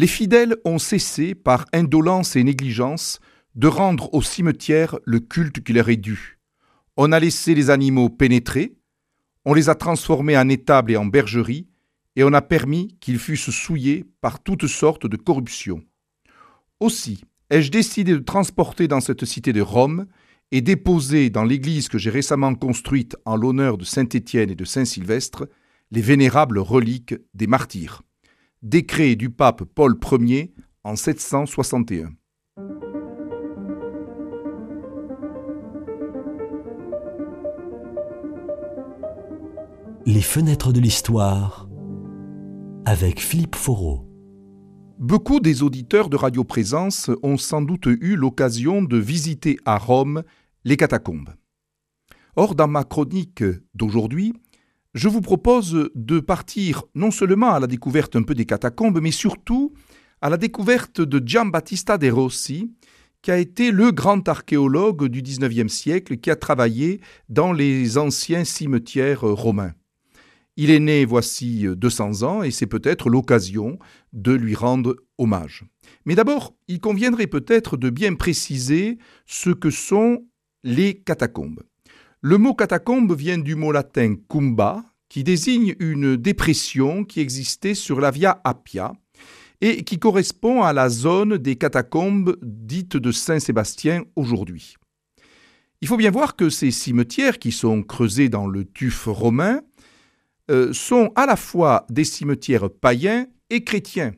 les fidèles ont cessé, par indolence et négligence, de rendre au cimetière le culte qui leur est dû. On a laissé les animaux pénétrer, on les a transformés en étables et en bergeries, et on a permis qu'ils fussent souillés par toutes sortes de corruptions. Aussi ai-je décidé de transporter dans cette cité de Rome et déposer dans l'église que j'ai récemment construite en l'honneur de Saint Étienne et de Saint Sylvestre les vénérables reliques des martyrs. Décret du pape Paul Ier en 761. Les fenêtres de l'histoire avec Philippe Foreau. Beaucoup des auditeurs de Radio Présence ont sans doute eu l'occasion de visiter à Rome les catacombes. Or, dans ma chronique d'aujourd'hui, je vous propose de partir non seulement à la découverte un peu des catacombes, mais surtout à la découverte de Giambattista de Rossi, qui a été le grand archéologue du XIXe siècle qui a travaillé dans les anciens cimetières romains. Il est né voici 200 ans et c'est peut-être l'occasion de lui rendre hommage. Mais d'abord, il conviendrait peut-être de bien préciser ce que sont les catacombes. Le mot catacombe vient du mot latin cumba, qui désigne une dépression qui existait sur la Via Appia et qui correspond à la zone des catacombes dites de Saint-Sébastien aujourd'hui. Il faut bien voir que ces cimetières qui sont creusés dans le tuf romain euh, sont à la fois des cimetières païens et chrétiens.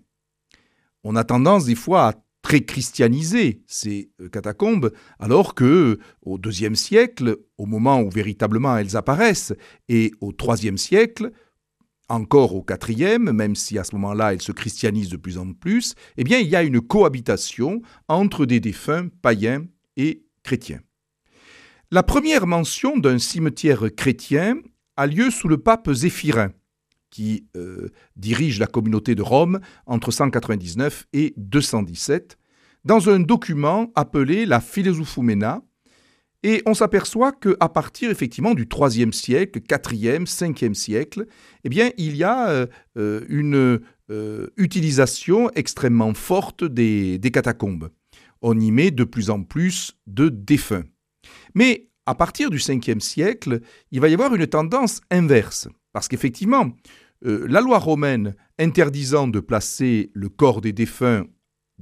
On a tendance des fois à très christianiser ces euh, catacombes, alors que au IIe siècle, au moment où véritablement elles apparaissent, et au IIIe siècle, encore au IVe, même si à ce moment-là elles se christianisent de plus en plus, eh bien il y a une cohabitation entre des défunts païens et chrétiens. La première mention d'un cimetière chrétien a lieu sous le pape Zéphirin, qui euh, dirige la communauté de Rome entre 199 et 217, dans un document appelé la Philosophumena, et on s'aperçoit qu'à partir effectivement du IIIe siècle, 4e, 5e siècle, eh bien, il y a euh, euh, une utilisation extrêmement forte des, catacombes. On y met de plus en plus de défunts. Mais à partir du 5e siècle, il va y avoir une tendance inverse. Parce qu'effectivement, euh, la loi romaine interdisant de placer le corps des défunts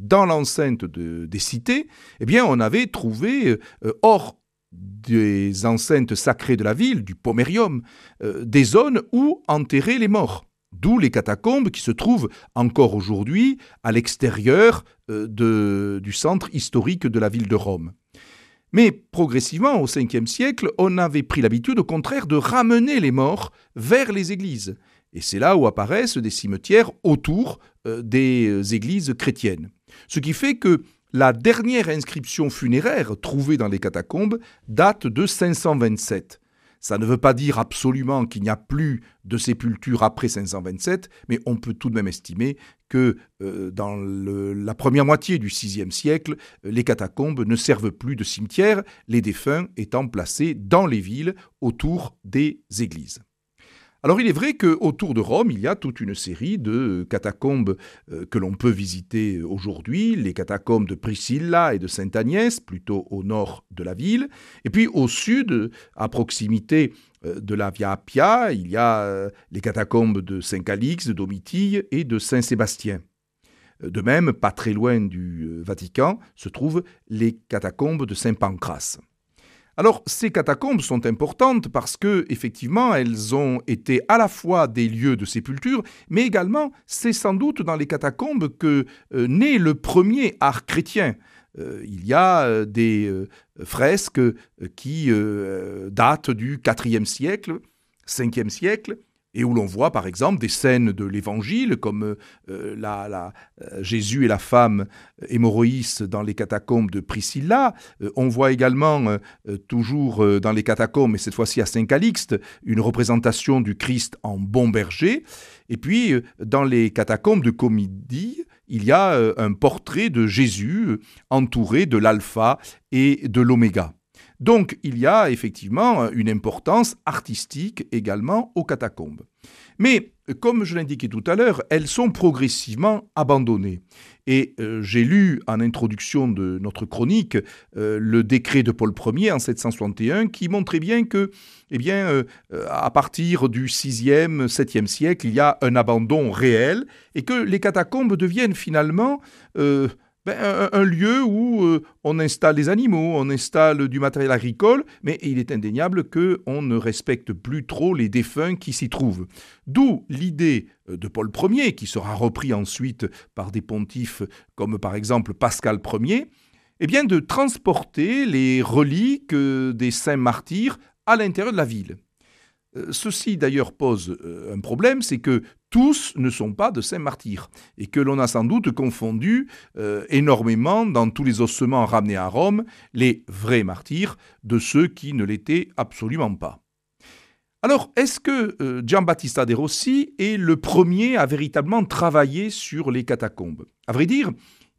dans l'enceinte des cités, eh bien, on avait trouvé euh, hors des enceintes sacrées de la ville, du pomerium, euh, des zones où enterrer les morts. D'où les catacombes qui se trouvent encore aujourd'hui à l'extérieur du centre historique de la ville de Rome. Mais progressivement, au 5e siècle, on avait pris l'habitude au contraire de ramener les morts vers les églises. Et c'est là où apparaissent des cimetières autour euh, des euh, églises chrétiennes. Ce qui fait que la dernière inscription funéraire trouvée dans les catacombes date de 527. Ça ne veut pas dire absolument qu'il n'y a plus de sépultures après 527, mais on peut tout de même estimer que euh, dans la première moitié du VIe siècle, les catacombes ne servent plus de cimetières, les défunts étant placés dans les villes autour des églises. Alors il est vrai qu'autour de Rome, il y a toute une série de catacombes euh, que l'on peut visiter aujourd'hui, les catacombes de Priscilla et de Sainte Agnès, plutôt au nord de la ville, et puis au sud, à proximité euh, de la Via Appia, il y a euh, les catacombes de Saint Calix, de Domitille et de Saint Sébastien. De même, pas très loin du Vatican, se trouvent les catacombes de Saint Pancras. Alors, ces catacombes sont importantes parce que, effectivement, elles ont été à la fois des lieux de sépulture, mais également, c'est sans doute dans les catacombes que euh, naît le premier art chrétien. Euh, il y a euh, des fresques qui datent du IVe siècle, 5e siècle, et où l'on voit par exemple des scènes de l'Évangile, comme euh, la, euh, Jésus et la femme hémorroïs dans les catacombes de Priscilla. Euh, on voit également, toujours dans les catacombes, mais cette fois-ci à Saint-Calixte, une représentation du Christ en bon berger. Et puis, dans les catacombes de Comédie, il y a un portrait de Jésus entouré de l'alpha et de l'oméga. Donc il y a effectivement une importance artistique également aux catacombes. Mais, comme je l'indiquais tout à l'heure, elles sont progressivement abandonnées. Et euh, j'ai lu en introduction de notre chronique euh, le décret de Paul Ier en 761 qui montrait bien que, eh bien, euh, à partir du 6e, 7e siècle, il y a un abandon réel et que les catacombes deviennent finalement ben, un, lieu où euh, on installe les animaux, on installe du matériel agricole, mais il est indéniable qu'on ne respecte plus trop les défunts qui s'y trouvent. D'où l'idée euh, de Paul Ier, qui sera repris ensuite par des pontifes comme par exemple Pascal Ier, eh bien de transporter les reliques euh, des saints martyrs à l'intérieur de la ville. Euh, ceci d'ailleurs pose euh, un problème, c'est que tous ne sont pas de saints martyrs et que l'on a sans doute confondu euh, énormément dans tous les ossements ramenés à Rome les vrais martyrs de ceux qui ne l'étaient absolument pas. Alors, est-ce que Giambattista de Rossi est le premier à véritablement travailler sur les catacombes? À vrai dire,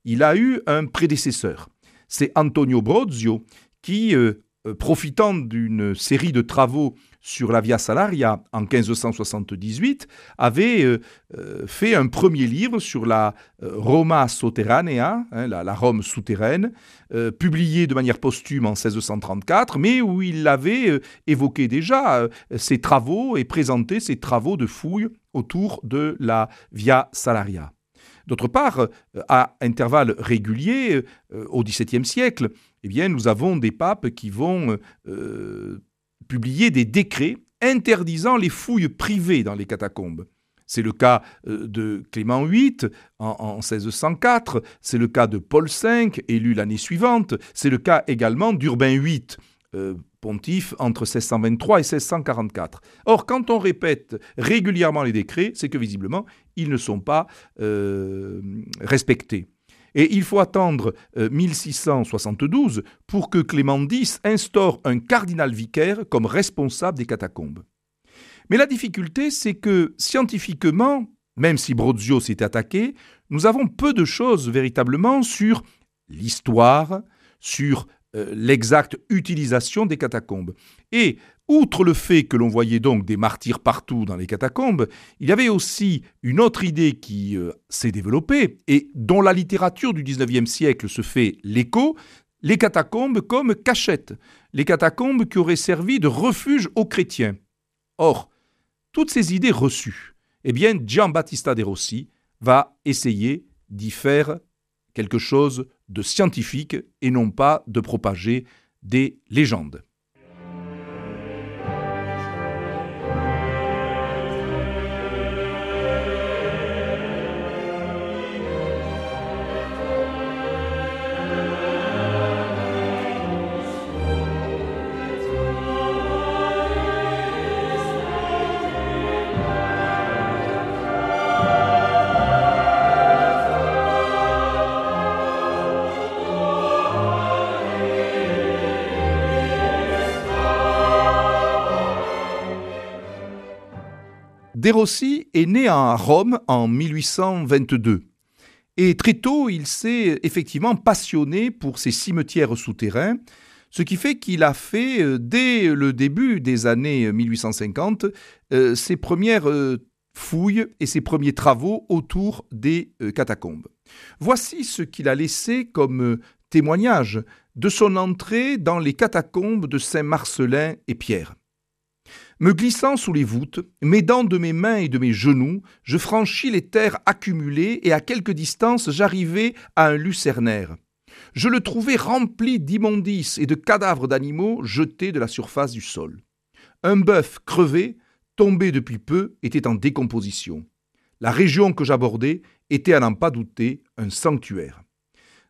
il a eu un prédécesseur. C'est Antonio Brozio qui, profitant d'une série de travaux sur la Via Salaria en 1578, avait euh, euh, fait un premier livre sur la euh, Roma Sotterranea, hein, la, Rome souterraine, publié de manière posthume en 1634, mais où il avait évoqué déjà ses travaux et présenté ses travaux de fouilles autour de la Via Salaria. D'autre part, à intervalles réguliers, au XVIIe siècle, eh nous avons des papes qui vont publier des décrets interdisant les fouilles privées dans les catacombes. C'est le cas euh, de Clément VIII en, 1604, c'est le cas de Paul V, élu l'année suivante, c'est le cas également d'Urbain VIII, euh, pontife entre 1623 et 1644. Or, quand on répète régulièrement les décrets, c'est que visiblement, ils ne sont pas euh, respectés. Et il faut attendre 1672 euh, pour que Clément X instaure un cardinal vicaire comme responsable des catacombes. Mais la difficulté, c'est que scientifiquement, même si Brozio s'est attaqué, nous avons peu de choses véritablement sur l'histoire, sur euh, l'exacte utilisation des catacombes. Et outre le fait que l'on voyait donc des martyrs partout dans les catacombes, il y avait aussi une autre idée qui euh, s'est développée et dont la littérature du XIXe siècle se fait l'écho, les catacombes comme cachettes, les catacombes qui auraient servi de refuge aux chrétiens. Or, toutes ces idées reçues, eh bien, Giambattista de Rossi va essayer d'y faire quelque chose de scientifique et non pas de propager des légendes. De Rossi est né à Rome en 1822. Et très tôt, il s'est effectivement passionné pour ces cimetières souterrains, ce qui fait qu'il a fait, euh, dès le début des années 1850, euh, ses premières euh, fouilles et ses premiers travaux autour des catacombes. Voici ce qu'il a laissé comme témoignage de son entrée dans les catacombes de Saint-Marcelin et Pierre. Me glissant sous les voûtes, m'aidant de mes mains et de mes genoux, je franchis les terres accumulées et à quelque distance j'arrivai à un lucernaire. Je le trouvai rempli d'immondices et de cadavres d'animaux jetés de la surface du sol. Un bœuf crevé, tombé depuis peu, était en décomposition. La région que j'abordais était à n'en pas douter un sanctuaire.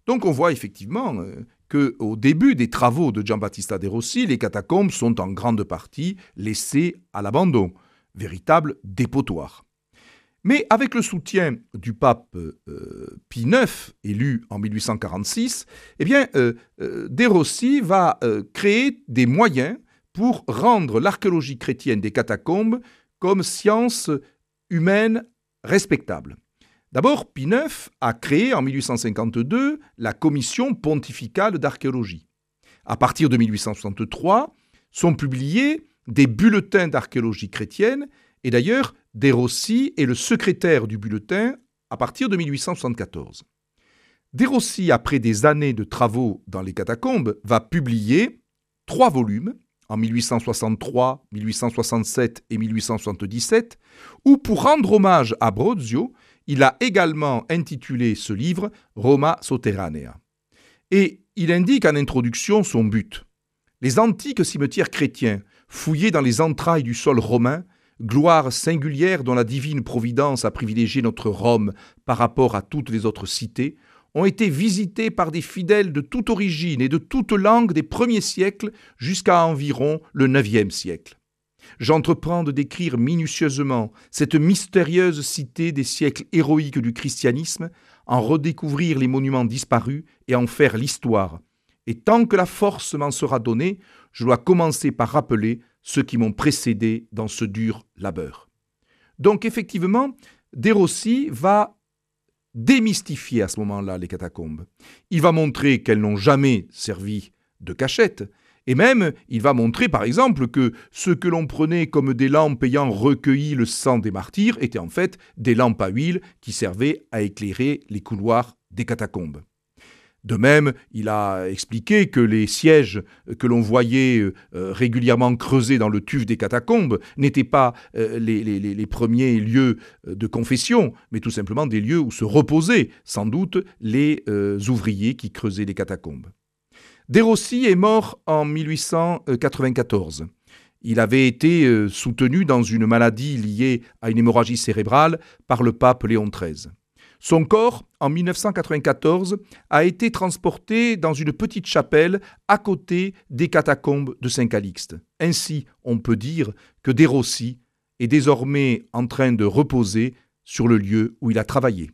Donc on voit effectivement euh, qu'au début des travaux de Giambattista de Rossi, les catacombes sont en grande partie laissées à l'abandon, véritable dépotoir. Mais avec le soutien du pape euh, Pie IX, élu en 1846, eh bien, euh, euh, De Rossi va créer des moyens pour rendre l'archéologie chrétienne des catacombes comme science humaine respectable. D'abord, Pie IX a créé en 1852 la Commission pontificale d'archéologie. À partir de 1863, sont publiés des bulletins d'archéologie chrétienne, et d'ailleurs, De Rossi est le secrétaire du bulletin à partir de 1874. De Rossi, après des années de travaux dans les catacombes, va publier trois volumes en 1863, 1867 et 1877, où pour rendre hommage à Brozio, il a également intitulé ce livre Roma Sotterranea. Et il indique en introduction son but. Les antiques cimetières chrétiens, fouillés dans les entrailles du sol romain, gloire singulière dont la divine providence a privilégié notre Rome par rapport à toutes les autres cités, ont été visités par des fidèles de toute origine et de toute langue des premiers siècles jusqu'à environ le IXe siècle. J'entreprends de décrire minutieusement cette mystérieuse cité des siècles héroïques du christianisme, en redécouvrir les monuments disparus et en faire l'histoire. Et tant que la force m'en sera donnée, je dois commencer par rappeler ceux qui m'ont précédé dans ce dur labeur. Donc effectivement, Desrossi va démystifier à ce moment-là les catacombes. Il va montrer qu'elles n'ont jamais servi de cachette, et même il va montrer par exemple que ce que l'on prenait comme des lampes ayant recueilli le sang des martyrs étaient en fait des lampes à huile qui servaient à éclairer les couloirs des catacombes. De même, il a expliqué que les sièges que l'on voyait euh, régulièrement creusés dans le tuf des catacombes n'étaient pas euh, les, premiers lieux euh, de confession, mais tout simplement des lieux où se reposaient sans doute les ouvriers qui creusaient les catacombes. Desrossi est mort en 1894. Il avait été soutenu dans une maladie liée à une hémorragie cérébrale par le pape Léon XIII. Son corps, en 1994, a été transporté dans une petite chapelle à côté des catacombes de Saint-Calixte. Ainsi, on peut dire que Desrossi est désormais en train de reposer sur le lieu où il a travaillé.